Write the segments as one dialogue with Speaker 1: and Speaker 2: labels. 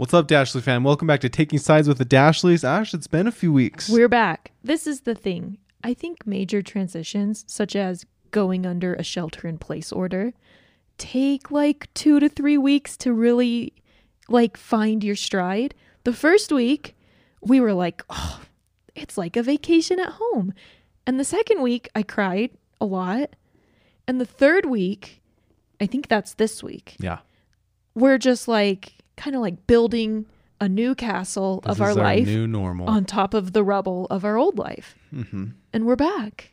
Speaker 1: What's up, Dashley fan? Welcome back to Taking Sides with the Dashleys. Ash, it's been a few weeks.
Speaker 2: We're back. This is the thing. I think major transitions, such as going under a shelter in place order, take like two to three weeks to really like find your stride. The first week, we were like, oh, it's like a vacation at home. And the second week, I cried a lot. And the third week, I think that's this week,
Speaker 1: yeah.
Speaker 2: we're just like kind of like building a new castle
Speaker 1: This
Speaker 2: of our
Speaker 1: is
Speaker 2: life
Speaker 1: new normal.
Speaker 2: on top of the rubble of our old life.
Speaker 1: hmm
Speaker 2: And we're back.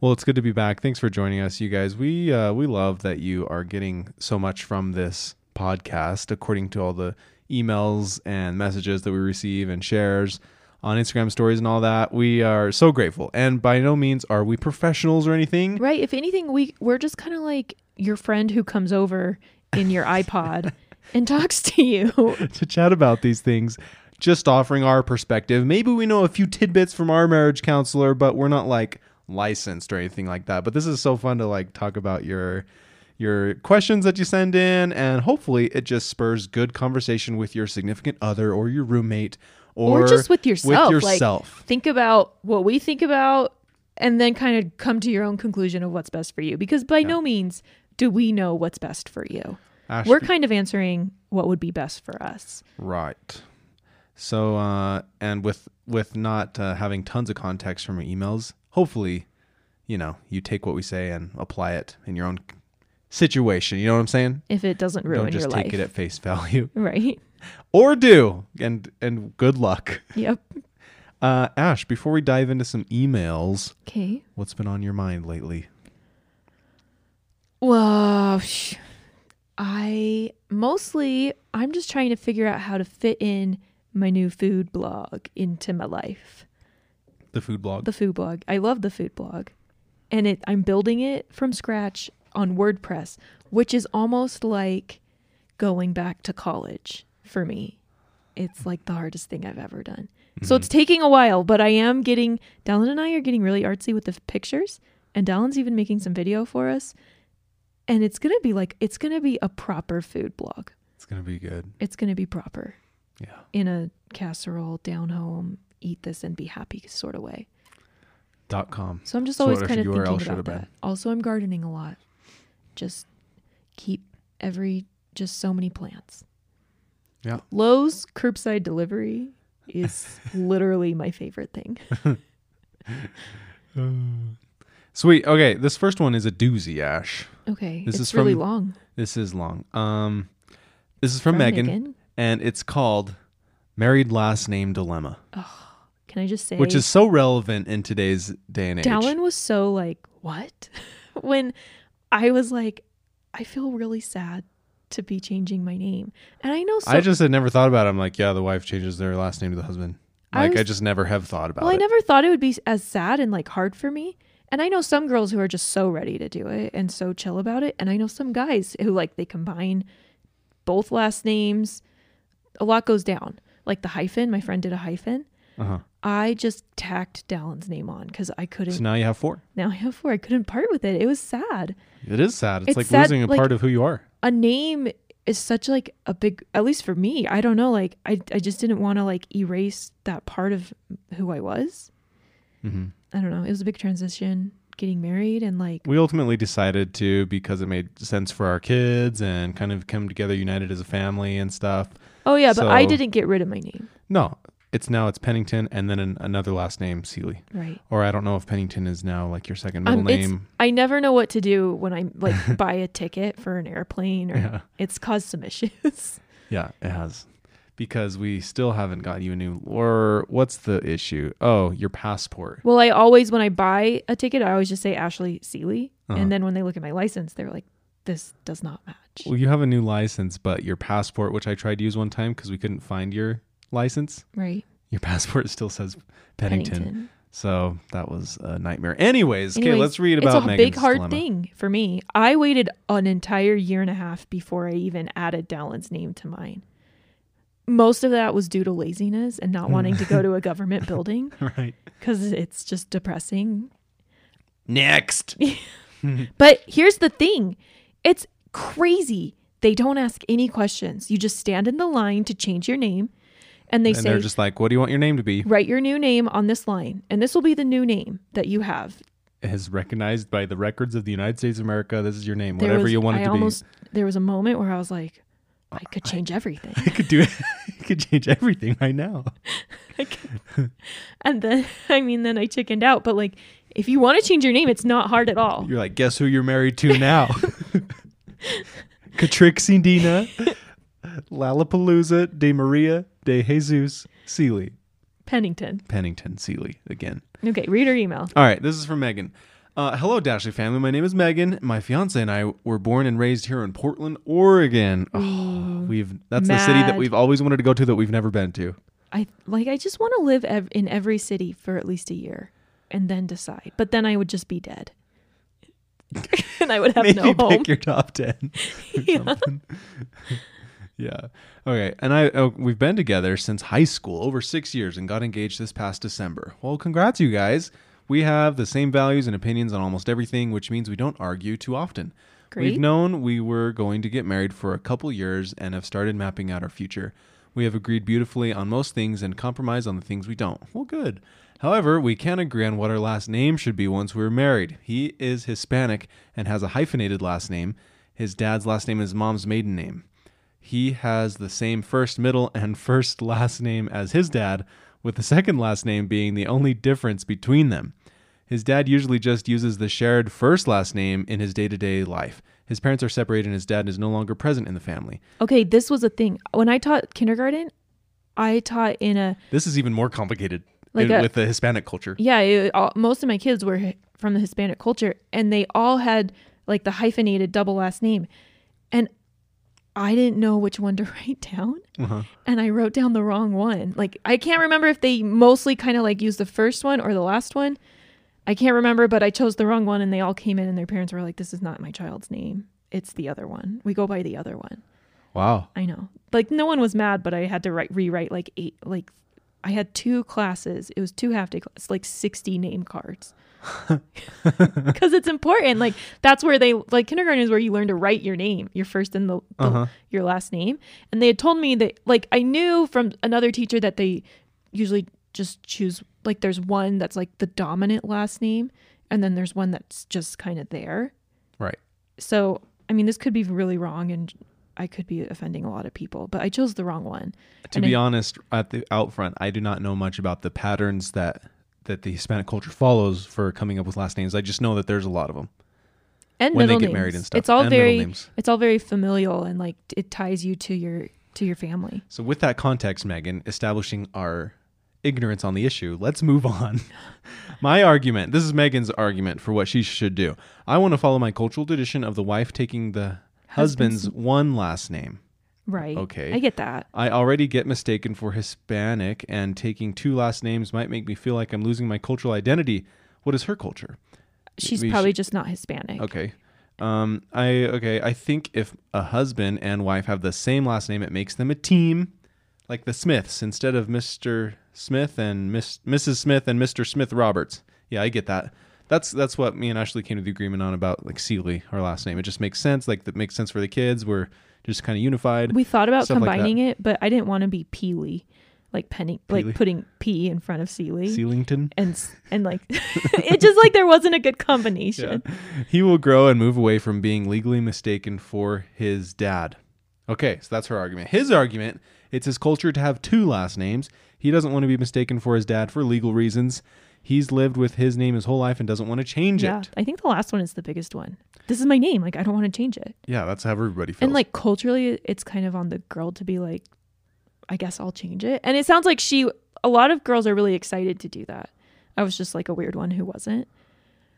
Speaker 1: Well, it's good to be back. Thanks for joining us, you guys. We uh, we love that you are getting so much from this podcast, according to all the emails and messages that we receive and shares on Instagram stories and all that. We are so grateful. And by no means are we professionals or anything.
Speaker 2: Right. If anything, we we're just kind of like your friend who comes over in your iPod and talks to you.
Speaker 1: to chat about these things, just offering our perspective. Maybe we know a few tidbits from our marriage counselor, but we're not like licensed or anything like that. But this is so fun to like talk about your your questions that you send in and hopefully it just spurs good conversation with your significant other or your roommate or,
Speaker 2: Or just with yourself,
Speaker 1: With
Speaker 2: like-
Speaker 1: yourself.
Speaker 2: Think about what we think about and then kind of come to your own conclusion of what's best for you because by no means do we know what's best for you. We're kind of answering what would be best for us.
Speaker 1: Right. So, uh, and with with not uh, having tons of context from your emails, hopefully, you know, you take what we say and apply it in your own situation. You know what I'm saying?
Speaker 2: If it doesn't ruin
Speaker 1: Don't just
Speaker 2: your
Speaker 1: take
Speaker 2: life.
Speaker 1: it at face value,
Speaker 2: right.
Speaker 1: or do, and and good luck.
Speaker 2: Yep.
Speaker 1: Uh, Ash, before we dive into some emails,
Speaker 2: Okay.
Speaker 1: what's been on your mind lately?
Speaker 2: Well, sh- I mostly I'm just trying to figure out how to fit in my new food blog into my life.
Speaker 1: The food blog.
Speaker 2: The food blog. I love the food blog. And it I'm building it from scratch on WordPress, which is almost like going back to college for me. It's like the hardest thing I've ever done. So it's mm-hmm. taking a while, but I am getting Dallin and I are getting really artsy with the f- pictures, and Dallin's even making some video for us. And it's gonna be like it's gonna be a proper food blog.
Speaker 1: it's gonna be good.
Speaker 2: It's gonna be proper
Speaker 1: Yeah.
Speaker 2: in a casserole down home, eat this and be happy sort of way.
Speaker 1: Dot com.
Speaker 2: So I'm just always kind of
Speaker 1: URL
Speaker 2: thinking
Speaker 1: should
Speaker 2: about
Speaker 1: have been?
Speaker 2: that. Also, I'm gardening a lot. Just keep every just so many plants.
Speaker 1: Yeah.
Speaker 2: Lowe's curbside delivery is literally my favorite thing.
Speaker 1: Sweet. Okay, this first one is a doozy, Ash.
Speaker 2: Okay,
Speaker 1: This is
Speaker 2: really
Speaker 1: from
Speaker 2: long.
Speaker 1: This is long. Um, this is from,
Speaker 2: From
Speaker 1: Megan,
Speaker 2: Megan.
Speaker 1: and it's called "Married Last Name Dilemma,"
Speaker 2: Can I just say,
Speaker 1: which is so relevant in today's day and age.
Speaker 2: Dallin was so like, what? when I was like, I feel really sad to be changing my name, and I know. So,
Speaker 1: I just had never thought about it. I'm like, yeah, the wife changes their last name to the husband. Like, I,
Speaker 2: was-
Speaker 1: just never have thought about it.
Speaker 2: Well, I never thought it would be as sad and like hard for me. And I know some girls who are just so ready to do it and so chill about it. And I know some guys who like they combine both last names. A lot goes down. Like the hyphen, my friend did a hyphen.
Speaker 1: uh-huh.
Speaker 2: I just tacked Dallin's name on because I couldn't.
Speaker 1: So now you have four.
Speaker 2: now I have four. I couldn't part with it. It was sad.
Speaker 1: It is sad. It's,
Speaker 2: It's
Speaker 1: like
Speaker 2: sad,
Speaker 1: losing a
Speaker 2: like-
Speaker 1: part of who you are.
Speaker 2: A name is such like a big, at least for me. I don't know. Like I, I just didn't want to like erase that part of who I was.
Speaker 1: Hmm
Speaker 2: I don't know. It was a big transition getting married and like
Speaker 1: We ultimately decided to because it made sense for our kids and kind of come together united as a family and stuff.
Speaker 2: Oh yeah, but I didn't get rid of my name.
Speaker 1: No, it's now it's Pennington and then an, another last name, Seeley.
Speaker 2: Right.
Speaker 1: Or I don't know if Pennington is now like your second middle
Speaker 2: Um,
Speaker 1: name.
Speaker 2: I never know what to do when I like buy a ticket for an airplane or
Speaker 1: Yeah.
Speaker 2: it's caused some issues.
Speaker 1: Yeah, it has. Because we still haven't got you a new or what's the issue? Oh, your passport.
Speaker 2: well, I always when I buy a ticket, I always just say Ashley Seeley,
Speaker 1: Uh-huh.
Speaker 2: and then when they look at my license, they're like, "This does not match."
Speaker 1: Well, you have a new license, but your passport, which I tried to use one time because we couldn't find your license,
Speaker 2: Right.
Speaker 1: your passport still says Pennington. So that was a nightmare. Anyways, okay, let's read about it's
Speaker 2: a
Speaker 1: Megan's
Speaker 2: big hard
Speaker 1: dilemma.
Speaker 2: thing for me. I waited an entire year and a half before I even added Dallin's name to mine. Most of that was due to laziness and not wanting to go mm. to a government building
Speaker 1: right.
Speaker 2: because it's just depressing.
Speaker 1: Next.
Speaker 2: But here's the thing it's crazy They don't ask any questions. You just stand in the line to change your name, and they
Speaker 1: and
Speaker 2: say,
Speaker 1: they're just like, "What do you want your name to be?"
Speaker 2: write your new name on this line, and this will be the new name that you have.
Speaker 1: Is recognized by the records of the United States of America. This is your name,
Speaker 2: There
Speaker 1: whatever
Speaker 2: was-
Speaker 1: you want it
Speaker 2: I
Speaker 1: to
Speaker 2: almost, There was a moment where I was like, I could
Speaker 1: I-
Speaker 2: change everything.
Speaker 1: I could do it. I could change everything right now.
Speaker 2: I and then, I mean, then I chickened out. But like, if you want to change your name, it's not hard at all.
Speaker 1: You're like, guess who you're married to now? Catrixie Dina, Lollapalooza de Maria de Jesus Seeley.
Speaker 2: Pennington.
Speaker 1: Pennington Seeley again.
Speaker 2: Okay, read her email.
Speaker 1: All right, this is from Megan. Uh, hello, Dashley family. My name is Megan. My fiance and I were born and raised here in Portland, Oregon. Oh, we've that's the city that we've always wanted to go to that we've never been to.
Speaker 2: I like. I just want to live ev- in every city for at least a year, and then decide. But then I would just be dead, and I would have
Speaker 1: Maybe
Speaker 2: no home.
Speaker 1: pick your top ten.
Speaker 2: Yeah.
Speaker 1: yeah. Okay. And I oh, we've been together since high school, over six years, and got engaged this past December. Well, congrats, you guys. We have the same values and opinions on almost everything, which means we don't argue too often.
Speaker 2: Great.
Speaker 1: We've known we were going to get married for a couple years and have started mapping out our future. We have agreed beautifully on most things and compromise on the things we don't. Well, good. However, we can't agree on what our last name should be once we're married. He is Hispanic and has a hyphenated last name. His dad's last name is mom's maiden name. He has the same first, middle, and first last name as his dad, with the second last name being the only difference between them. His dad usually just uses the shared first last name in his day to day life. His parents are separated and his dad is no longer present in the family.
Speaker 2: Okay, this was a thing when I taught kindergarten. I taught in a
Speaker 1: This is even more complicated
Speaker 2: Like
Speaker 1: in-
Speaker 2: a-
Speaker 1: with the Hispanic culture.
Speaker 2: yeah. It, all, most of my kids were from the Hispanic culture, and they all had like the hyphenated double last name, and I didn't know which one to write down.
Speaker 1: Uh-huh.
Speaker 2: and I wrote down the wrong one. Like I can't remember if they mostly kind of like used the first one or the last one. I can't remember, but I chose the wrong one and they all came in and their parents were like, This is not my child's name. It's the other one. We go by the other one.
Speaker 1: Wow.
Speaker 2: I know. Like no one was mad, but I had to write rewrite like eight like I had two classes. It was two half day classes, like 60 name cards. Because it's important. Like that's where they like kindergarten is where you learn to write your name, your first and the, the
Speaker 1: Uh-huh.
Speaker 2: your last name. And they had told me that like I knew from another teacher that they usually just choose like there's one that's like the dominant last name and then there's one that's just kind of there.
Speaker 1: Right.
Speaker 2: So, I mean, this could be really wrong and I could be offending a lot of people, but I chose the wrong one.
Speaker 1: To
Speaker 2: And
Speaker 1: be
Speaker 2: I-
Speaker 1: honest, at the out front, I do not know much about the patterns that that the Hispanic culture follows for coming up with last names. I just know that there's a lot of them.
Speaker 2: And
Speaker 1: When they get
Speaker 2: names.
Speaker 1: married and stuff,
Speaker 2: It's all
Speaker 1: and
Speaker 2: very
Speaker 1: names.
Speaker 2: it's all very familial and like it ties you to your to your family.
Speaker 1: So, with that context, Megan, establishing our ignorance on the issue, let's move on. my argument this is Megan's argument for what she should do. I want to follow my cultural tradition of the wife taking the husband's,
Speaker 2: Husband's-
Speaker 1: one last name.
Speaker 2: Right.
Speaker 1: Okay.
Speaker 2: I get that.
Speaker 1: I already get mistaken for Hispanic, and taking two last names might make me feel like I'm losing my cultural identity. What is her culture?
Speaker 2: She's
Speaker 1: we
Speaker 2: probably just not Hispanic.
Speaker 1: Okay. Um, I okay. I think if a husband and wife have the same last name, it makes them a team, like the Smiths instead of Mister Smith and Miss Mrs. Smith and Mister Smith Roberts. Yeah, I get that. That's that's what me and Ashley came to the agreement on about like Seeley, our last name. It just makes sense. Like that makes sense for the kids. We're just kind of unified.
Speaker 2: We thought about
Speaker 1: Stuff like
Speaker 2: combining it, but I didn't want to be Peely, like Penny,
Speaker 1: Peely.
Speaker 2: like putting P in front of Seeley,
Speaker 1: Seelington.
Speaker 2: and s- and like it just like there wasn't a good combination.
Speaker 1: He will grow and move away from being legally mistaken for his dad. Okay, so that's her argument. His argument, it's his culture to have two last names. He doesn't want to be mistaken for his dad for legal reasons. He's lived with his name his whole life and doesn't want to change
Speaker 2: Yeah,
Speaker 1: it.
Speaker 2: I think the last one is the biggest one. This is my name. Like I don't want to change it.
Speaker 1: Yeah, that's how everybody feels.
Speaker 2: And like culturally, it's kind of on the girl to be like, I guess I'll change it. And it sounds like she. A lot of girls are really excited to do that. I was just like a weird one who wasn't.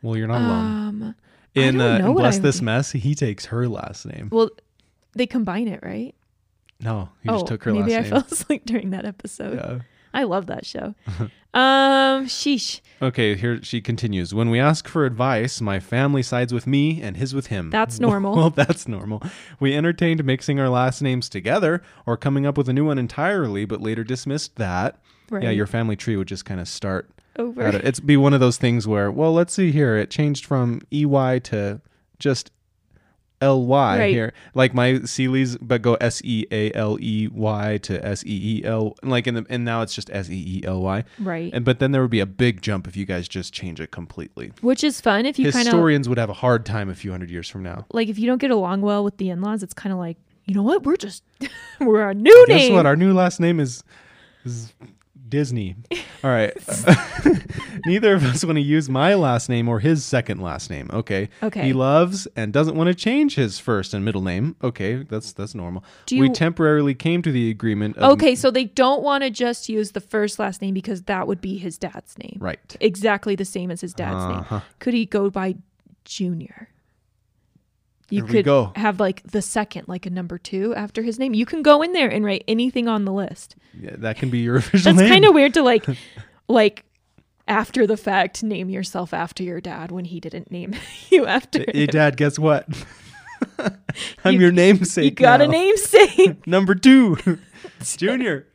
Speaker 1: well, you're not alone.
Speaker 2: Um, I
Speaker 1: In, uh, in Bless
Speaker 2: would
Speaker 1: This
Speaker 2: do.
Speaker 1: Mess, he takes her last name.
Speaker 2: well, they combine it, right?
Speaker 1: No, he
Speaker 2: oh,
Speaker 1: just took her last name.
Speaker 2: maybe I fell asleep during that episode.
Speaker 1: Yeah.
Speaker 2: I love that show. um, sheesh.
Speaker 1: Okay, here she continues. When we ask for advice, my family sides with me and his with him.
Speaker 2: That's normal.
Speaker 1: Well, that's normal. We entertained mixing our last names together or coming up with a new one entirely, but later dismissed that.
Speaker 2: Right.
Speaker 1: Yeah, your family tree would just kind of start.
Speaker 2: over.
Speaker 1: It. It's be one of those things where, well, let's see here. It changed from EY to just L Y
Speaker 2: Right.
Speaker 1: here, like my Sealy's, but go S E A L E Y to S E E L, like in the and now it's just S E E L Y,
Speaker 2: Right.
Speaker 1: and but then there would be a big jump if you guys just change it completely.
Speaker 2: Which is fun if you kind of
Speaker 1: Historians would have a hard time a few hundred years from now.
Speaker 2: like if you don't get along well with the in-laws, it's kind of like, you know what? We're just we're a new
Speaker 1: Guess
Speaker 2: name.
Speaker 1: what? Our new last name is, is Disney. All right. Neither of us want to use my last name or his second last name. Okay.
Speaker 2: Okay.
Speaker 1: He loves and doesn't want to change his first and middle name. Okay, that's that's normal.
Speaker 2: Do
Speaker 1: we
Speaker 2: you-
Speaker 1: temporarily came to the agreement. Of,
Speaker 2: okay, so they don't want to just use the first last name because that would be his dad's name.
Speaker 1: Right.
Speaker 2: Exactly the same as his dad's
Speaker 1: Uh-huh.
Speaker 2: name. Could he go by Junior? You could
Speaker 1: go.
Speaker 2: have like the second, like a number two after his name. You can go in there and write anything on the list.
Speaker 1: Yeah, that can be your official
Speaker 2: That's kind of weird to like, like after the fact, name yourself after your dad when he didn't name you after.
Speaker 1: Hey,
Speaker 2: him.
Speaker 1: Dad, guess what? I'm
Speaker 2: You-
Speaker 1: your namesake.
Speaker 2: You got a namesake.
Speaker 1: Number two, Junior.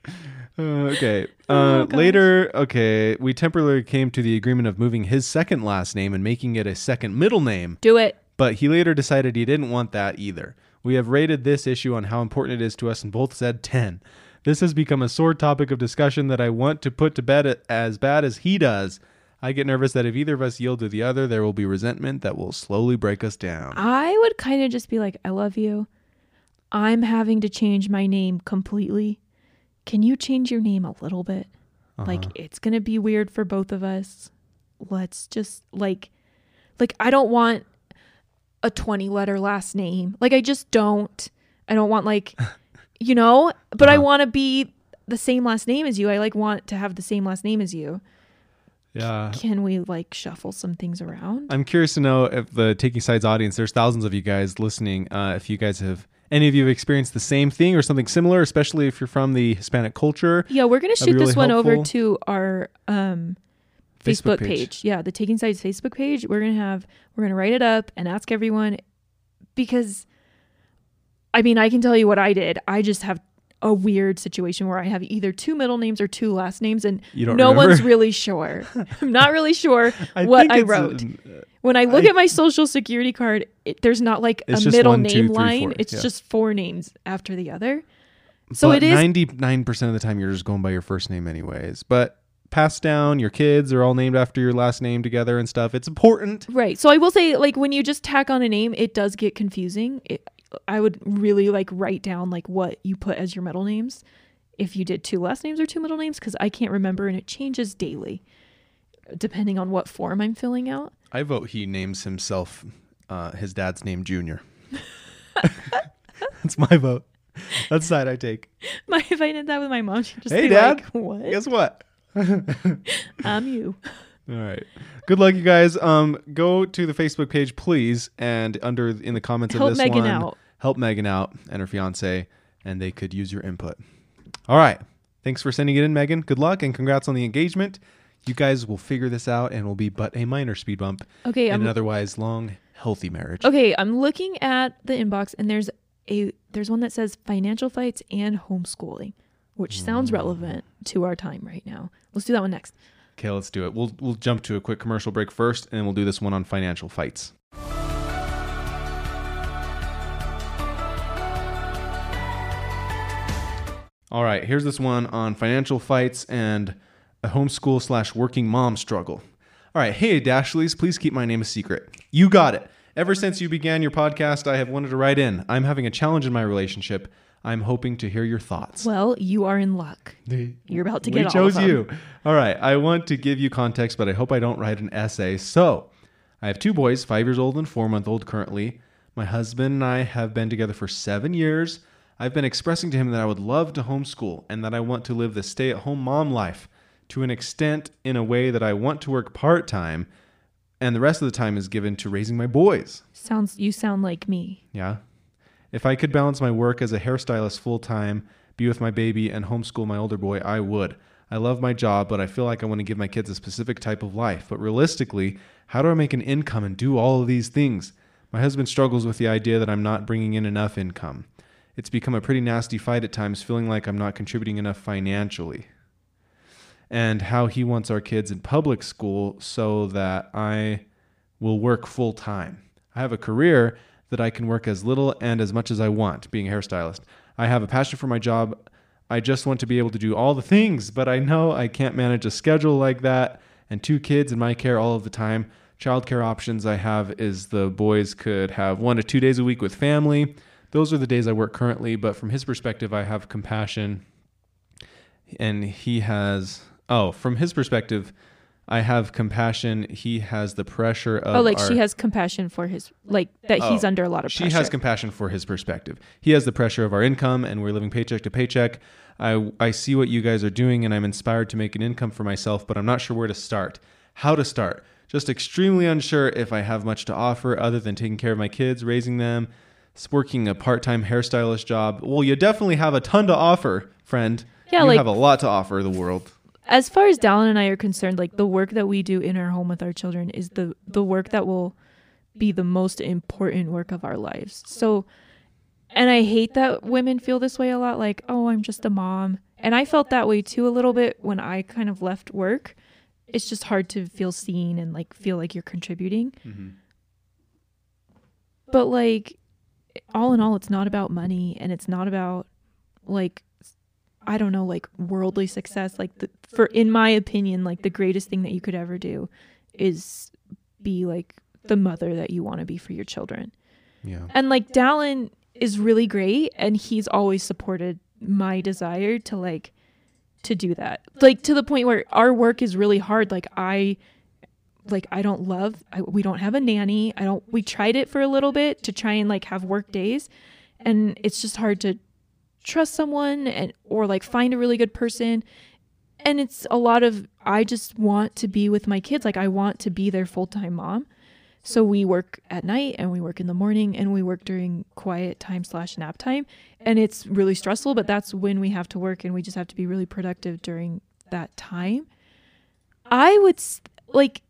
Speaker 1: Uh, okay. Uh,
Speaker 2: Oh,
Speaker 1: later, okay, we temporarily came to the agreement of moving his second last name and making it a second middle name,
Speaker 2: Do it.
Speaker 1: But he later decided he didn't want that either. We have rated this issue on how important it is to us and both said 10. This has become a sore topic of discussion that I want to put to bed as bad as he does. I get nervous that if either of us yield to the other, there will be resentment that will slowly break us down.
Speaker 2: I would kind of just be like, I love you. I'm having to change my name completely. Can you change your name a little bit? Uh-huh. Like it's going to be weird for both of us. Let's just like like I don't want a 20 letter last name. Like I just don't. I don't want like you know, but I
Speaker 1: Uh-huh.
Speaker 2: want to be the same last name as you. I like want to have the same last name as you.
Speaker 1: Yeah.
Speaker 2: Can we like shuffle some things around?
Speaker 1: I'm curious to know if the Taking Sides audience, there's thousands of you guys listening, uh, if you guys have, any of you have experienced the same thing or something similar, especially if you're from the Hispanic culture.
Speaker 2: Yeah, we're gonna shoot this
Speaker 1: really
Speaker 2: one over to our um,
Speaker 1: Facebook
Speaker 2: Facebook,
Speaker 1: page.
Speaker 2: page. Yeah, the Taking Sides Facebook page. We're gonna have we're gonna write it up and ask everyone because I mean I can tell you what I did. I just have a weird situation where I have either two middle names or two last names, and no
Speaker 1: remember?
Speaker 2: one's really sure. I'm not really sure
Speaker 1: I
Speaker 2: what I wrote.
Speaker 1: uh,
Speaker 2: when I look
Speaker 1: I-
Speaker 2: at my social security card, it, there's not like a middle
Speaker 1: one, two,
Speaker 2: name
Speaker 1: three,
Speaker 2: line.
Speaker 1: four.
Speaker 2: It's
Speaker 1: Yeah.
Speaker 2: just four names after the other. So
Speaker 1: but
Speaker 2: it is
Speaker 1: 99% of the time you're just going by your first name anyways. But pass down, your kids are all named after your last name together and stuff. It's important.
Speaker 2: Right. So I will say, like, when you just tack on a name, it does get confusing. It, I would really like write down like what you put as your middle names if you did two last names or two middle names because I can't remember and it changes daily depending on what form I'm filling out.
Speaker 1: I vote he names himself uh, his dad's name Junior. That's my vote. That's the side I take.
Speaker 2: My if I did that with my mom, she'd just
Speaker 1: Hey,
Speaker 2: be
Speaker 1: Dad.
Speaker 2: like, "What?
Speaker 1: Guess what?
Speaker 2: I'm you."
Speaker 1: All right. Good luck, you guys. Um, go to the Facebook page, please, and under in the comments
Speaker 2: Help
Speaker 1: of this
Speaker 2: Megan
Speaker 1: one,
Speaker 2: out.
Speaker 1: help Megan out and her fiance, and they could use your input. All right. Thanks for sending it in, Megan. Good luck and congrats on the engagement. You guys will figure this out, and will be but a minor speed bump
Speaker 2: Okay,
Speaker 1: in
Speaker 2: I'm
Speaker 1: an otherwise long, healthy marriage.
Speaker 2: okay. I'm looking at the inbox and there's a there's one that says financial fights and homeschooling, which sounds relevant to our time right now. Let's do that one next.
Speaker 1: Okay, let's do it. We'll we'll jump to a quick commercial break first, and then we'll do this one on financial fights. All right, here's this one on financial fights and a homeschool slash working mom struggle. All right, hey Dashleys, please keep my name a secret. You got it. Ever since you began your podcast, I have wanted to write in. I'm having a challenge in my relationship. I'm hoping to hear your thoughts.
Speaker 2: Well, you are in luck. You're about to get
Speaker 1: we
Speaker 2: all
Speaker 1: chose
Speaker 2: of them.
Speaker 1: you. All right. I want to give you context, but I hope I don't write an essay. So, I have two boys, five years old and four month old currently. My husband and I have been together for seven years. I've been expressing to him that I would love to homeschool and that I want to live the stay at home mom life to an extent in a way that I want to work part time and the rest of the time is given to raising my boys.
Speaker 2: Sounds you sound like me.
Speaker 1: Yeah. If I could balance my work as a hairstylist full time, be with my baby, and homeschool my older boy, I would. I love my job, but I feel like I want to give my kids a specific type of life. But realistically, how do I make an income and do all of these things? My husband struggles with the idea that I'm not bringing in enough income. It's become a pretty nasty fight at times, feeling like I'm not contributing enough financially. And how he wants our kids in public school so that I will work full time. I have a career that I can work as little and as much as I want being a hairstylist. I have a passion for my job. I just want to be able to do all the things, but I know I can't manage a schedule like that and two kids in my care all of the time. Childcare options I have is the boys could have one to two days a week with family. Those are the days I work currently, but from his perspective, I have compassion. And he has, oh, from his perspective, I have compassion. He has the pressure of.
Speaker 2: oh, like
Speaker 1: our-
Speaker 2: she has compassion for his like that he's
Speaker 1: Oh,
Speaker 2: under a lot of pressure.
Speaker 1: she has compassion for his perspective. He has the pressure of our income, and we're living paycheck to paycheck. I I see what you guys are doing, and I'm inspired to make an income for myself, but I'm not sure where to start. How to start? Just extremely unsure if I have much to offer other than taking care of my kids, raising them, working a part-time hairstylist job. Well, you definitely have a ton to offer, friend.
Speaker 2: Yeah,
Speaker 1: you
Speaker 2: like-
Speaker 1: have a lot to offer the world.
Speaker 2: As far as Dallin and I are concerned, like the work that we do in our home with our children is the the work that will be the most important work of our lives. So and I hate that women feel this way a lot like, "Oh, I'm just a mom." And I felt that way too a little bit when I kind of left work. It's just hard to feel seen and like feel like you're contributing. Mm-hmm. But like all in all it's not about money and it's not about like I don't know, like worldly success. Like the, for in my opinion, like the greatest thing that you could ever do is be like the mother that you want to be for your children.
Speaker 1: Yeah.
Speaker 2: And like Dallin is really great and he's always supported my desire to like to do that. Like to the point where our work is really hard. Like I like I don't love I, we don't have a nanny. I don't we tried it for a little bit to try and like have work days and it's just hard to trust someone and or like find a really good person. And it's a lot of i just want to be with my kids. Like i want to be their full-time mom. So we work at night and we work in the morning and we work during quiet time slash nap time. And it's really stressful but that's when we have to work and we just have to be really productive during that time. I would like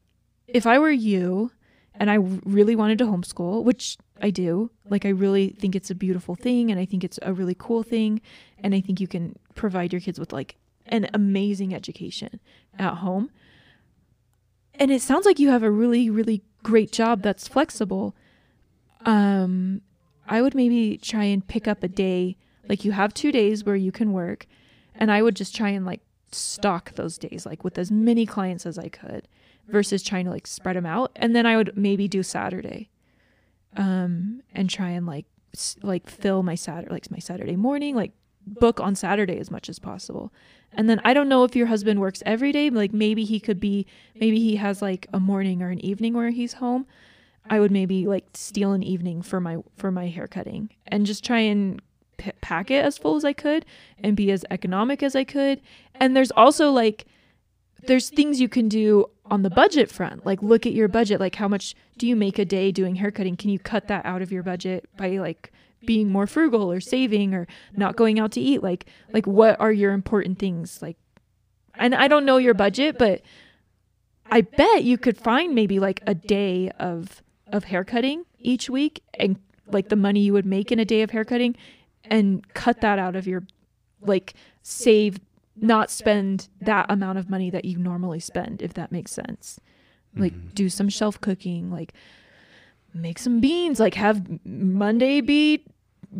Speaker 2: if i were you and i really wanted to homeschool which i do. Like i really think it's a beautiful thing and i think it's a really cool thing and i think you can provide your kids with like an amazing education at home. And it sounds like you have a really really great job that's flexible. Um i would maybe try and pick up a day like you have 2 days where you can work and i would just try and like stock those days like with as many clients as i could versus trying to like spread them out. And then i would maybe do saturday um and try and like like fill my saturday like my saturday morning like book on saturday as much as possible. And then i don't know if your husband works every day like maybe he could be maybe he has like a morning or an evening where he's home. I would maybe like steal an evening for my for my hair cutting and just try and p- pack it as full as i could and be as economic as i could. And there's also like there's things you can do on the budget front like look at your budget like how much do you make a day doing haircutting can you cut that out of your budget by like being more frugal or saving or not going out to eat? Like like what are your important things? Like and i don't know your budget but i bet you could find maybe like a day of of haircutting each week and like the money you would make in a day of haircutting and cut that out of your like save not spend that amount of money that you normally spend if that makes sense like mm-hmm. do some shelf cooking like make some beans like have monday be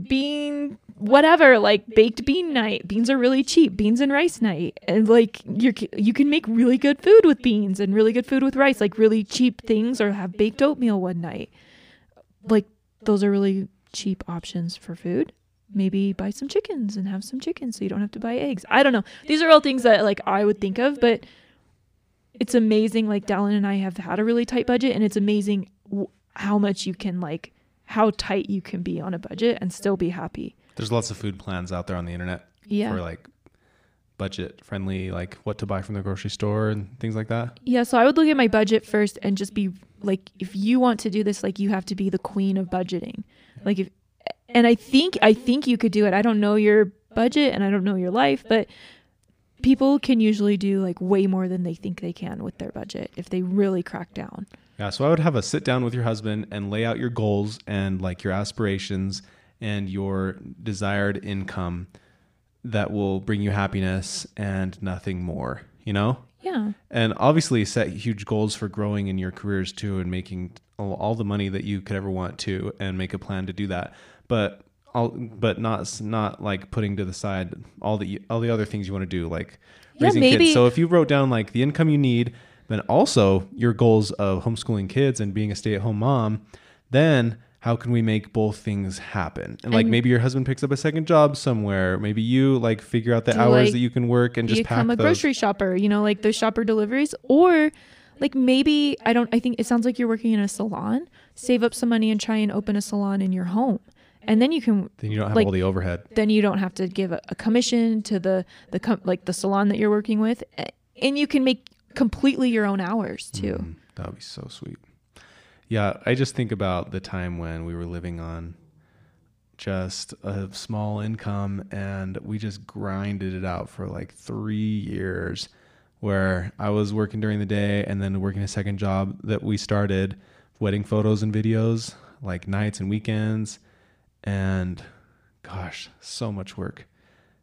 Speaker 2: bean whatever like baked bean night. Beans are really cheap. Beans and rice night. And like you you can make really good food with beans and really good food with rice. Like really cheap things or have baked oatmeal one night. Like those are really cheap options for food. Maybe buy some chickens and have some chickens so you don't have to buy eggs. I don't know. These are all things that like i would think of but it's amazing like Dallin and I have had a really tight budget and it's amazing w- how much you can like how tight you can be on a budget and still be happy.
Speaker 1: There's lots of food plans out there on the internet
Speaker 2: Yeah.
Speaker 1: for like budget friendly, like what to buy from the grocery store and things like that.
Speaker 2: Yeah, so I would look at my budget first and just be like if you want to do this like you have to be the queen of budgeting. Like if and I think I think you could do it. I don't know your budget and I don't know your life, but people can usually do like way more than they think they can with their budget if they really crack down.
Speaker 1: Yeah, so I would have a sit down with your husband and lay out your goals and like your aspirations and your desired income that will bring you happiness and nothing more, you know?
Speaker 2: Yeah.
Speaker 1: and obviously set huge goals for growing in your careers too and making all, the money that you could ever want to and make a plan to do that but all but not not like putting to the side all the all the other things you want to do like
Speaker 2: Yeah,
Speaker 1: raising
Speaker 2: maybe-
Speaker 1: kids so if you wrote down like the income you need then also your goals of homeschooling kids and being a stay-at-home mom then how can we make both things happen and like
Speaker 2: And-
Speaker 1: maybe your husband picks up a second job somewhere maybe you like figure out the hours
Speaker 2: like,
Speaker 1: that you can work and just
Speaker 2: become a
Speaker 1: those
Speaker 2: grocery shopper, you know, like those shopper deliveries or like maybe I don't I think it sounds like you're working in a salon. Save up some money and try and open a salon in your home. And then you can
Speaker 1: then you don't have
Speaker 2: like-
Speaker 1: all the overhead
Speaker 2: then you don't have to give a, a commission to the the com- like the salon that you're working with and you can make completely your own hours too.
Speaker 1: Mm, that would be so sweet. Yeah, I just think about the time when we were living on just a small income and we just grinded it out for like three years where I was working during the day and then working a second job that we started wedding photos and videos like nights and weekends and gosh so much work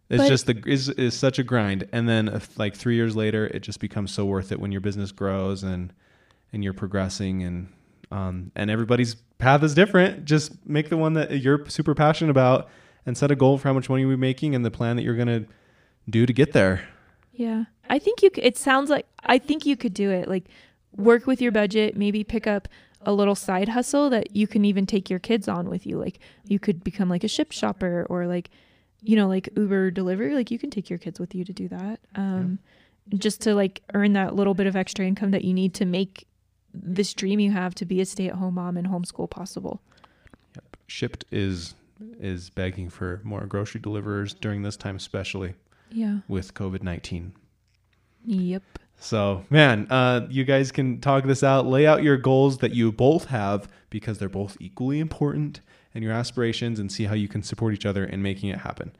Speaker 1: it's
Speaker 2: But-
Speaker 1: just the is is such a grind and then uh, like 3 years later it just becomes so worth it when your business grows and and you're progressing and um and everybody's path is different just make the one that you're super passionate about and set a goal for how much money you're making and the plan that you're going to do to get there
Speaker 2: Yeah. I think you c- it sounds like I think you could do it. Like work with your budget, maybe pick up a little side hustle that you can even take your kids on with you. Like you could become like a Shipt shopper or like you know, like Uber delivery, like you can take your kids with you to do that. Um just to like earn that little bit of extra income that you need to make this dream you have to be a stay-at-home mom and homeschool possible.
Speaker 1: Yep. Shipt is is begging for more grocery deliverers during this time especially
Speaker 2: Yeah.
Speaker 1: with covid-19
Speaker 2: Yep.
Speaker 1: So, man, uh, you guys can talk this out, lay out your goals that you both have because they're both equally important and your aspirations and see how you can support each other in making it happen.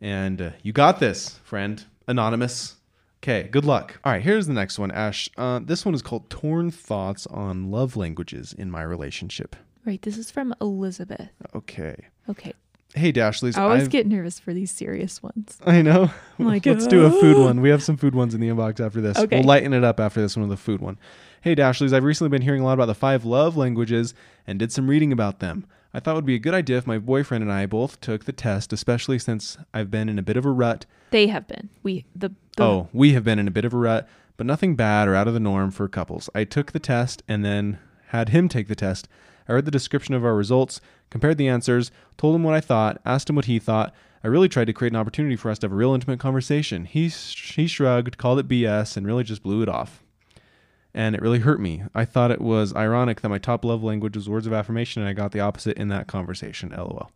Speaker 1: And uh, you got this, friend. Anonymous. Okay, good luck. All right, here's the next one, Ash. Uh, this one is called Torn Thoughts on Love Languages in My Relationship.
Speaker 2: Right. This is from Elizabeth.
Speaker 1: Okay.
Speaker 2: Okay.
Speaker 1: Hey, Dashley's.
Speaker 2: I always
Speaker 1: I've-
Speaker 2: get nervous for these serious ones.
Speaker 1: I know.
Speaker 2: Like,
Speaker 1: Let's do a food one. We have some food ones in the inbox after this.
Speaker 2: Okay.
Speaker 1: We'll lighten it up after this one with a food one. Hey, Dashleys, I've recently been hearing a lot about the five love languages and did some reading about them. I thought it would be a good idea if my boyfriend and I both took the test, especially since I've been in a bit of a rut.
Speaker 2: They have been. We the, the
Speaker 1: Oh, we have been in a bit of a rut, but nothing bad or out of the norm for couples. I took the test and then had him take the test. I read the description of our results, compared the answers, told him what I thought, asked him what he thought. I really tried to create an opportunity for us to have a real intimate conversation. He sh- he shrugged, called it BS, and really just blew it off. And it really hurt me. I thought it was ironic that my top love language was words of affirmation, and I got the opposite in that conversation. LOL.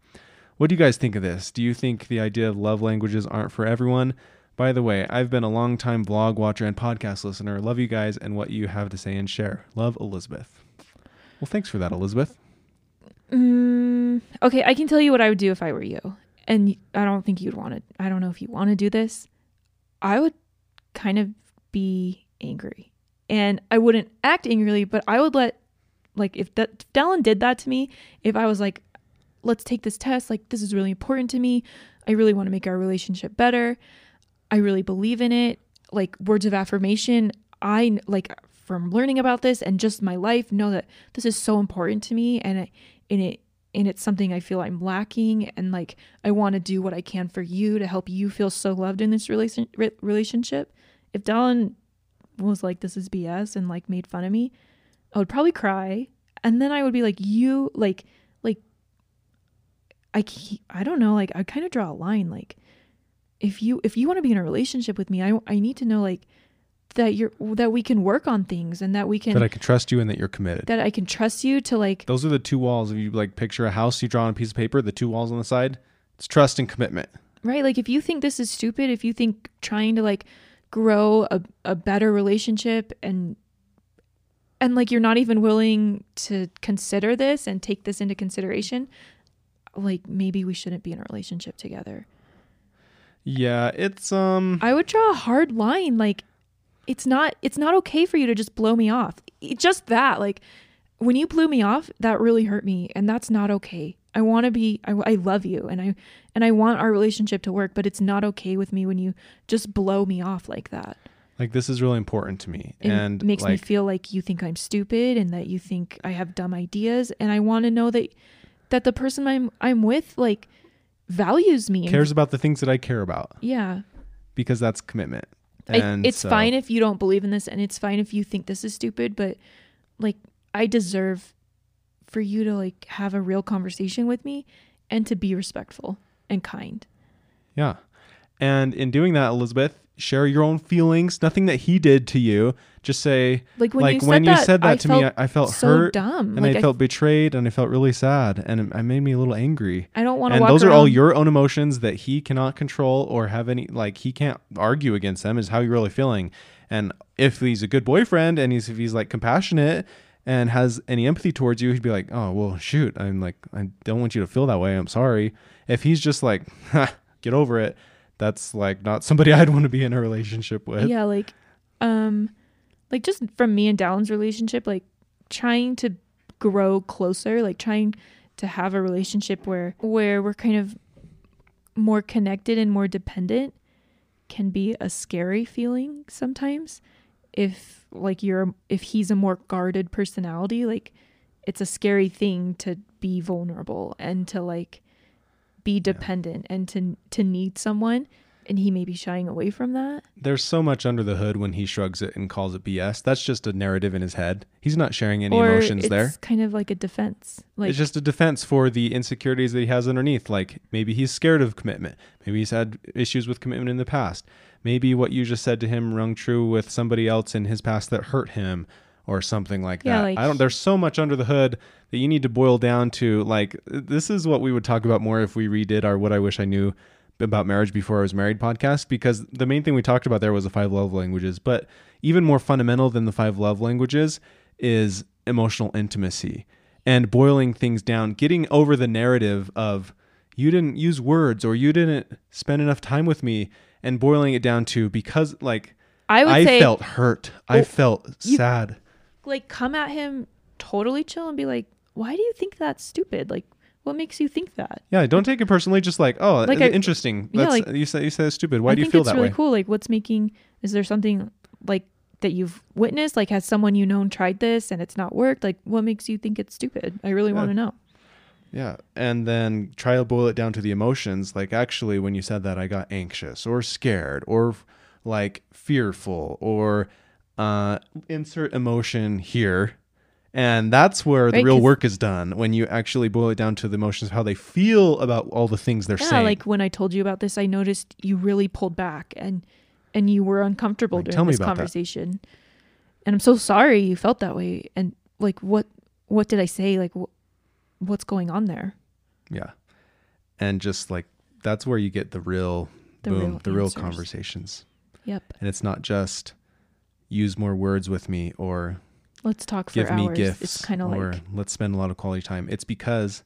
Speaker 1: What do you guys think of this? Do you think the idea of love languages aren't for everyone? By the way, I've been a long time vlog watcher and podcast listener. Love you guys and what you have to say and share. Love, Elizabeth. Well, thanks for that, Elizabeth.
Speaker 2: Mm, okay, I can tell you what I would do if I were you. And I don't think you'd want to I don't know if you want to do this. I would kind of be angry. And I wouldn't act angrily, but I would let like if that Dallin did that to me, if I was like let's take this test, like this is really important to me. I really want to make our relationship better. I really believe in it. Like words of affirmation, I like from learning about this and just my life know that this is so important to me and it and it and it's something I feel I'm lacking and like I want to do what I can for you to help you feel so loved in this relation re- relationship. If Dallin was like this is BS and like made fun of me, I would probably cry and then I would be like you like like I I don't know like I kind of draw a line like if you if you want to be in a relationship with me I I need to know like that you're that we can work on things and that we can
Speaker 1: That I can trust you and that you're committed.
Speaker 2: that I can trust you to like
Speaker 1: Those are the two walls. If you like picture a house you draw on a piece of paper, the two walls on the side, it's trust and commitment.
Speaker 2: right like if you think this is stupid if you think trying to like grow a, a better relationship and and like you're not even willing to consider this and take this into consideration like maybe we shouldn't be in a relationship together
Speaker 1: Yeah, it's um
Speaker 2: i would draw a hard line like it's not it's not okay for you to just blow me off It- just that like when you blew me off that really hurt me and that's not okay i want to be I, I love you and i and i want our relationship to work but it's not okay with me when you just blow me off like that
Speaker 1: Like this is really important to me, And
Speaker 2: It
Speaker 1: and
Speaker 2: makes me feel like you think I'm stupid and that you think I have dumb ideas and I want to know that that the person I'm I'm with like values me
Speaker 1: cares about the things that I care about
Speaker 2: yeah.
Speaker 1: because that's commitment.
Speaker 2: I,
Speaker 1: And
Speaker 2: it's
Speaker 1: so-
Speaker 2: fine if you don't believe in this and it's fine if you think this is stupid, but like I deserve for you to like have a real conversation with me and to be respectful and kind.
Speaker 1: Yeah. And in doing that, Elizabeth, share your own feelings. Nothing that he did to you. Just say,
Speaker 2: Like when
Speaker 1: like
Speaker 2: you said
Speaker 1: when
Speaker 2: that,
Speaker 1: you said that
Speaker 2: I
Speaker 1: to me, I, I felt
Speaker 2: so
Speaker 1: hurt
Speaker 2: dumb.
Speaker 1: and
Speaker 2: like
Speaker 1: I felt betrayed and I felt really sad and it, it made me a little angry.
Speaker 2: I, don't want to
Speaker 1: And those are all your own emotions that he cannot control or have any like he can't argue against them. Is how you're really feeling. And if he's a good boyfriend and he's if he's like compassionate and has any empathy towards you, he'd be like, "Oh well, shoot, I'm like I don't want you to feel that way. I'm sorry." If he's just like, "Get over it," that's like not somebody I'd want to be in a relationship with.
Speaker 2: yeah like um like just from me and Dallin's relationship like trying to grow closer like trying to have a relationship where where we're kind of more connected and more dependent can be a scary feeling sometimes if like you're if he's a more guarded personality like it's a scary thing to be vulnerable and to like be dependent and to to need someone and he may be shying away from that
Speaker 1: There's so much under the hood when he shrugs it and calls it BS. That's just a narrative in his head. He's not sharing any
Speaker 2: or
Speaker 1: emotions
Speaker 2: it's
Speaker 1: there.
Speaker 2: It's kind of like a defense like
Speaker 1: it's just a defense for the insecurities that he has underneath. Like maybe he's scared of commitment. Maybe he's had issues with commitment in the past. Maybe what you just said to him rung true with somebody else in his past that hurt him or something like
Speaker 2: Yeah,
Speaker 1: that.
Speaker 2: like-
Speaker 1: I don't there's so much under the hood that you need to boil down to like this is what we would talk about more if we redid our what I wish I knew about marriage before I was married podcast because the main thing we talked about there was the five love languages, but even more fundamental than the five love languages is emotional intimacy and boiling things down, getting over the narrative of you didn't use words or you didn't spend enough time with me and boiling it down to because like
Speaker 2: i would
Speaker 1: I
Speaker 2: say
Speaker 1: felt hurt. I
Speaker 2: Well,
Speaker 1: felt
Speaker 2: you-
Speaker 1: sad.
Speaker 2: Like come at him totally chill and be like why do you think that's stupid like what makes you think that
Speaker 1: Yeah, don't take it personally. Just like, oh,
Speaker 2: Like I-
Speaker 1: interesting.
Speaker 2: yeah,
Speaker 1: That's,
Speaker 2: like-
Speaker 1: you say you say it's stupid. Why
Speaker 2: I
Speaker 1: do you
Speaker 2: think
Speaker 1: feel
Speaker 2: it's
Speaker 1: that
Speaker 2: really
Speaker 1: way?
Speaker 2: cool like what's making is there something like that you've witnessed like has someone you known tried this and it's not worked like what makes you think it's stupid i really
Speaker 1: Yeah.
Speaker 2: want to know
Speaker 1: Yeah. And then try to boil it down to the emotions. Like, actually, when you said that, I got anxious or scared or like fearful or uh, insert emotion here. And that's where the
Speaker 2: Right,
Speaker 1: real
Speaker 2: 'cause-
Speaker 1: work is done when you actually boil it down to the emotions, how they feel about all the things they're
Speaker 2: yeah
Speaker 1: saying.
Speaker 2: like when i told you about this i noticed you really pulled back and and you were uncomfortable
Speaker 1: Like,
Speaker 2: during
Speaker 1: tell me
Speaker 2: this
Speaker 1: about that.
Speaker 2: conversation and i'm so sorry you felt that way and like what what did i say like wh- what's going on there
Speaker 1: yeah. And just like, that's where you get the real,
Speaker 2: The
Speaker 1: boom,
Speaker 2: real
Speaker 1: the real
Speaker 2: answers.
Speaker 1: conversations.
Speaker 2: yep
Speaker 1: And it's not just use more words with me or
Speaker 2: let's talk for
Speaker 1: give
Speaker 2: hours
Speaker 1: me gifts
Speaker 2: it's kind of
Speaker 1: or
Speaker 2: like
Speaker 1: let's spend a lot of quality time. It's because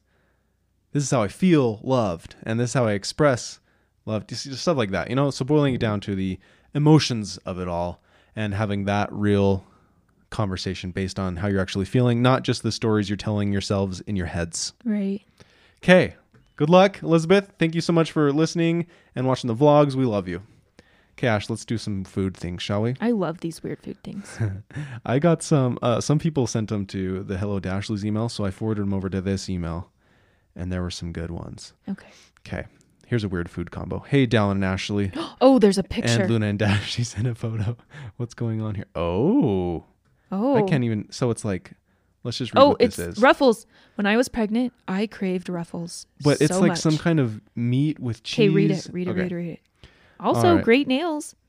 Speaker 1: this is how I feel loved and this is how I express love. Just, just stuff like that, you know? So boiling it down to the emotions of it all and having that real conversation based on how you're actually feeling, not just the stories you're telling yourselves in your heads.
Speaker 2: right
Speaker 1: Okay. Good luck, Elizabeth. Thank you so much for listening and watching the vlogs. We love you. Okay, Ash, let's do some food things, shall we?
Speaker 2: i love these weird food things
Speaker 1: I got some. Uh, some people sent them to the Hello Dashley's email, so I forwarded them over to this email, and there were some good ones.
Speaker 2: okay
Speaker 1: Okay, here's a weird food combo. Hey, Dallin and Ashley,
Speaker 2: oh there's a picture
Speaker 1: and Luna and Dash. She sent a photo. What's going on here? Oh,
Speaker 2: oh
Speaker 1: I can't even. So it's like, let's just read
Speaker 2: oh
Speaker 1: what
Speaker 2: it's
Speaker 1: this is.
Speaker 2: ruffles when i was pregnant i craved ruffles
Speaker 1: but it's like
Speaker 2: much.
Speaker 1: some kind of meat with cheese.
Speaker 2: Okay, read it, read it,
Speaker 1: Okay.
Speaker 2: read it, read it. Also,
Speaker 1: right.
Speaker 2: great nails.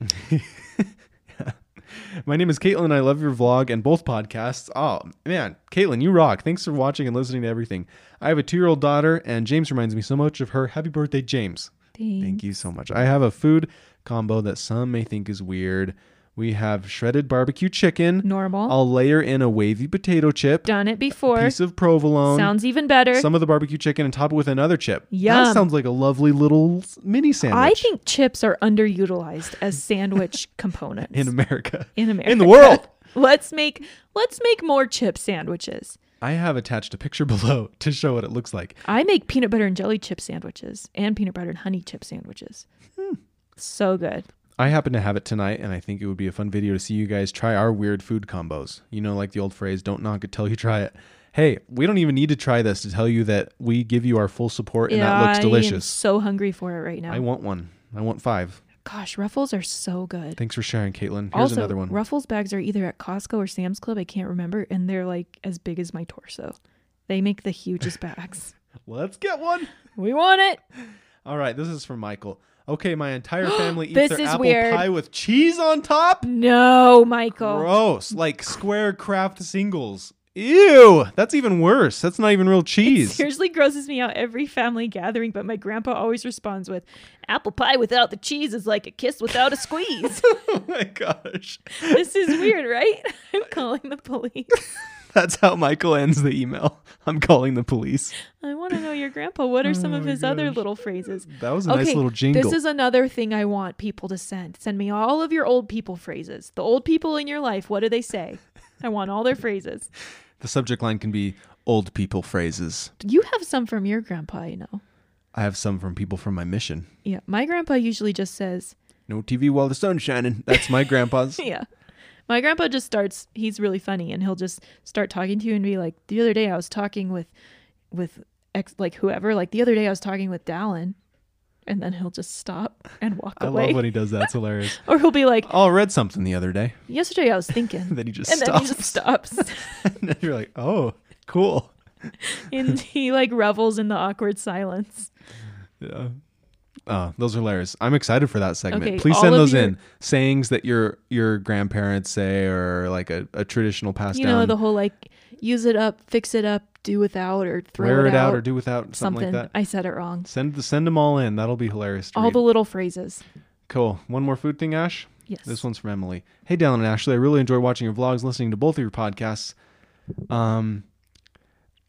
Speaker 1: My name is Caitlin. I love your vlog and both podcasts. Oh, man. Caitlin, you rock. Thanks for watching and listening to everything. I have a two year old daughter, and James reminds me so much of her. Happy birthday, James. Thank you so much. I have a food combo that some may think is weird. We have shredded barbecue chicken.
Speaker 2: Normal.
Speaker 1: I'll layer in a wavy potato chip,
Speaker 2: Done it before.
Speaker 1: piece of provolone,
Speaker 2: Sounds even better.
Speaker 1: some of the barbecue chicken, and top it with another chip. That sounds like a lovely little mini sandwich
Speaker 2: I think chips are underutilized as sandwich components
Speaker 1: in America.
Speaker 2: in America.
Speaker 1: In the world.
Speaker 2: let's make let's make more chip sandwiches.
Speaker 1: I have attached a picture below to show what it looks like.
Speaker 2: I make peanut butter and jelly chip sandwiches and peanut butter and honey chip sandwiches.
Speaker 1: Hmm.
Speaker 2: So good.
Speaker 1: I happen to have it tonight, and I think it would be a fun video to see you guys try our weird food combos. You know, like the old phrase, don't knock it till you try it. Hey, we don't even need to try this to tell you that we give you our full support and that looks
Speaker 2: I am
Speaker 1: delicious.
Speaker 2: so hungry for it right now.
Speaker 1: I want one. I want five.
Speaker 2: Gosh, Ruffles are so good.
Speaker 1: Thanks for sharing, Caitlin. Here's
Speaker 2: also,
Speaker 1: another one.
Speaker 2: Ruffles bags are either at Costco or Sam's Club. I can't remember, and they're like as big as my torso. They make the hugest bags.
Speaker 1: Let's get one.
Speaker 2: We want it.
Speaker 1: All right, this is from Michael. Okay, my entire family eats
Speaker 2: This
Speaker 1: their
Speaker 2: is
Speaker 1: apple
Speaker 2: weird.
Speaker 1: pie with cheese on top.
Speaker 2: No, Michael.
Speaker 1: Gross, like square Kraft singles. Ew, that's even worse. That's not even real
Speaker 2: It
Speaker 1: cheese.
Speaker 2: seriously grosses me out every family gathering, but my grandpa always responds with, "Apple pie without the cheese is like a kiss without a squeeze."
Speaker 1: oh my gosh.
Speaker 2: this is weird, right? I'm calling the police.
Speaker 1: That's how Michael ends the email. I'm calling the police.
Speaker 2: I want to know your grandpa. What are oh some
Speaker 1: Oh
Speaker 2: of his other little phrases?
Speaker 1: That was a nice little jingle.
Speaker 2: This is another thing I want people to send. Send me all of your old people phrases. The old people in your life, what do they say? I want all their phrases.
Speaker 1: the subject line can be old people phrases.
Speaker 2: You have some from your grandpa, you know.
Speaker 1: I have some from people from my mission.
Speaker 2: Yeah, my grandpa usually just says,
Speaker 1: No TV while the sun's shining. That's my grandpa's.
Speaker 2: yeah. My grandpa just starts he's really funny and he'll just start talking to you and be like, "The other day I was talking with with ex like whoever, like the other day I was talking with Dallin." And then he'll just stop and walk
Speaker 1: I
Speaker 2: away.
Speaker 1: I love when he does that. It's hilarious.
Speaker 2: or he'll be like,
Speaker 1: Oh, I read something the other day.
Speaker 2: "Yesterday I was thinking."
Speaker 1: then he just
Speaker 2: and then
Speaker 1: stops.
Speaker 2: he just stops.
Speaker 1: and you're like, oh, cool.
Speaker 2: and he like revels in the awkward silence.
Speaker 1: Yeah. Oh, those are hilarious. I'm excited for that segment.
Speaker 2: Okay,
Speaker 1: Please send those
Speaker 2: your-
Speaker 1: in. Sayings that your your grandparents say or like a, a traditional pass
Speaker 2: you
Speaker 1: down.
Speaker 2: know the whole like use it up, fix it up, do without, or throw
Speaker 1: wear
Speaker 2: it,
Speaker 1: it out or do without something,
Speaker 2: something.
Speaker 1: like that.
Speaker 2: I said it wrong.
Speaker 1: Send the send them all in. That'll be hilarious. To
Speaker 2: All
Speaker 1: read.
Speaker 2: the little phrases.
Speaker 1: cool. One more food thing, Ash.
Speaker 2: Yes.
Speaker 1: This one's from Emily. Hey, Dallin and Ashley, I really enjoy watching your vlogs, listening to both of your podcasts. Um,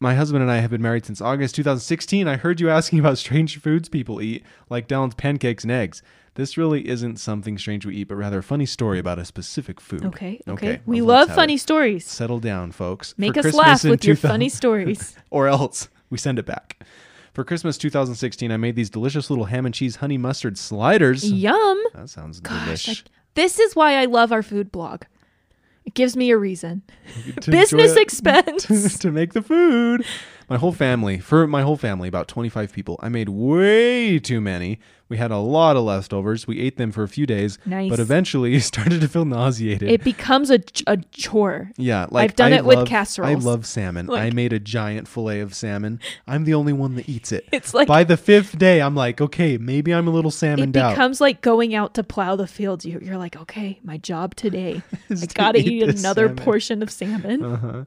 Speaker 1: my husband and I have been married since August 2016. I heard you asking about strange foods people eat, like Dallin's pancakes and eggs. This really isn't something strange we eat, but rather a funny story about a specific food.
Speaker 2: Okay. Okay.
Speaker 1: Okay,
Speaker 2: We love funny
Speaker 1: it.
Speaker 2: stories.
Speaker 1: Settle down, folks.
Speaker 2: Make
Speaker 1: For
Speaker 2: us
Speaker 1: Christmas
Speaker 2: laugh with your funny stories.
Speaker 1: or else we send it back. For Christmas 2016, I made these delicious little ham and cheese honey mustard sliders.
Speaker 2: Yum.
Speaker 1: That sounds
Speaker 2: Gosh.
Speaker 1: delish.
Speaker 2: This is why I love our food blog. It gives me a reason. Business
Speaker 1: it.
Speaker 2: expense.
Speaker 1: to make the food. My whole family, for my whole family, about 25 people, I made way too many. We had a lot of leftovers. We ate them for a few days,
Speaker 2: Nice.
Speaker 1: but eventually started to feel nauseated.
Speaker 2: It becomes a, a chore.
Speaker 1: yeah, like
Speaker 2: I've done
Speaker 1: I
Speaker 2: it with
Speaker 1: love-
Speaker 2: casseroles.
Speaker 1: I love salmon. I made a giant fillet of salmon. I'm the only one that eats it.
Speaker 2: It's like
Speaker 1: By the fifth day, I'm like, okay, maybe I'm a little
Speaker 2: salmon.
Speaker 1: it out.
Speaker 2: becomes like going out to plow the fields. You, you're like, okay, my job today.
Speaker 1: Is
Speaker 2: I gotta
Speaker 1: eat
Speaker 2: eat another
Speaker 1: salmon.
Speaker 2: portion of salmon.
Speaker 1: Uh-huh.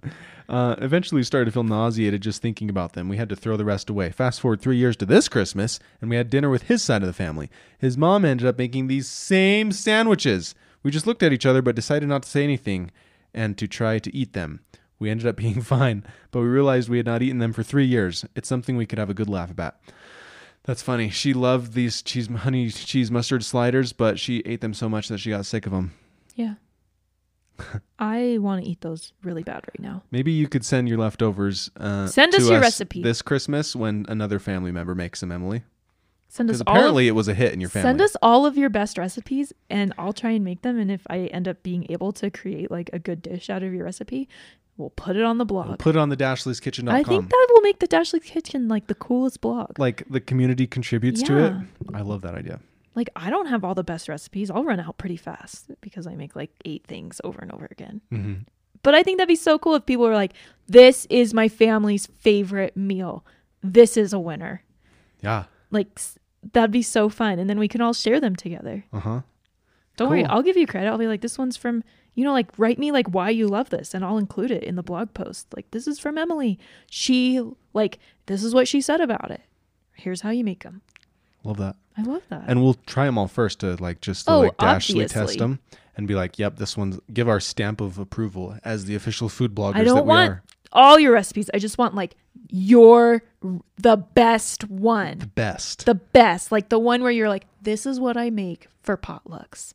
Speaker 1: Uh, eventually, started to feel nauseated just thinking about them. We had to throw the rest away. Fast forward three years to this Christmas, and we had dinner with his side of the family. His mom ended up making these same sandwiches. We just looked at each other, but decided not to say anything and to try to eat them. We ended up being fine, but we realized we had not eaten them for three years. It's something we could have a good laugh about. That's funny. She loved these cheese, honey cheese mustard sliders, but she ate them so much that she got sick of them.
Speaker 2: Yeah. I want to eat those really bad right now.
Speaker 1: Maybe you could send your leftovers. Uh,
Speaker 2: Send us your recipe.
Speaker 1: this Christmas when another family member makes them. Emily,
Speaker 2: Send us
Speaker 1: because
Speaker 2: all of,
Speaker 1: apparently it was a hit in your family.
Speaker 2: send us all of your best recipes and I'll try and make them and if I end up being able to create like a good dish out of your recipe, we'll put it on the blog.
Speaker 1: We'll put it on the Dashley'sKitchen.com.
Speaker 2: I think that will make the Dashley Kitchen like the coolest blog.
Speaker 1: like the community contributes to it. I love that idea.
Speaker 2: Like I don't have all the best recipes. I'll run out pretty fast because I make like eight things over and over again.
Speaker 1: hmm
Speaker 2: But I think that'd be so cool if people were like, "This is my family's favorite meal. This is a winner."
Speaker 1: Yeah.
Speaker 2: Like that'd be so fun, and then we can all share them together.
Speaker 1: Uh huh.
Speaker 2: Don't worry, I'll give you credit. I'll be like, "This one's from." You know, like write me like why you love this, and I'll include it in the blog post. Like this is from Emily. She like this is what she said about it. Here's how you make them.
Speaker 1: Love that.
Speaker 2: I love that.
Speaker 1: And we'll try them all first to like just to
Speaker 2: Oh,
Speaker 1: like Dashley test them and be like, yep, this one's give our stamp of approval as the official food bloggers
Speaker 2: I
Speaker 1: that
Speaker 2: don't
Speaker 1: we
Speaker 2: want
Speaker 1: are.
Speaker 2: all your recipes. I just want like your the best one.
Speaker 1: The best.
Speaker 2: the best, like the one where you're like, this is what I make for potlucks.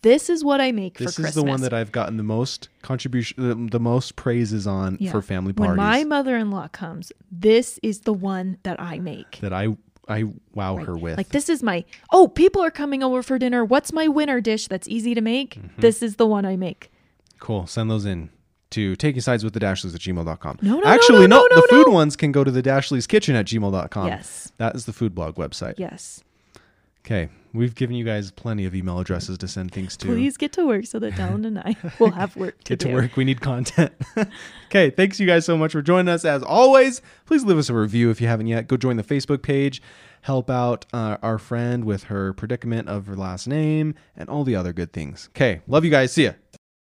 Speaker 2: This is what I make
Speaker 1: this
Speaker 2: for Christmas.
Speaker 1: This is the one that I've gotten the most contribution, the, the most praises on
Speaker 2: Yeah.
Speaker 1: for family parties.
Speaker 2: when my mother-in-law comes, this is the one that I make.
Speaker 1: that I I wow
Speaker 2: Right.
Speaker 1: her with.
Speaker 2: Like this is my oh, people are coming over for dinner. What's my winner dish that's easy to make?
Speaker 1: Mm-hmm.
Speaker 2: This is the one I make.
Speaker 1: Cool. Send those in to taking sides with the Dashleys at gmail.com.
Speaker 2: No, no, no,
Speaker 1: Actually,
Speaker 2: no, no,
Speaker 1: the
Speaker 2: no,
Speaker 1: food ones can go to the Dashleys kitchen at gmail.com.
Speaker 2: Yes.
Speaker 1: That is the food blog website.
Speaker 2: Yes.
Speaker 1: Okay. We've given you guys plenty of email addresses to send things to.
Speaker 2: Please get to work so that Dallin and I will have work to
Speaker 1: Get to
Speaker 2: do.
Speaker 1: work. We need content. okay. Thanks you guys so much for joining us. As always, please leave us a review if you haven't yet. Go join the Facebook page. Help out uh, our friend with her predicament of her last name and all the other good things. Okay. Love you guys. See ya.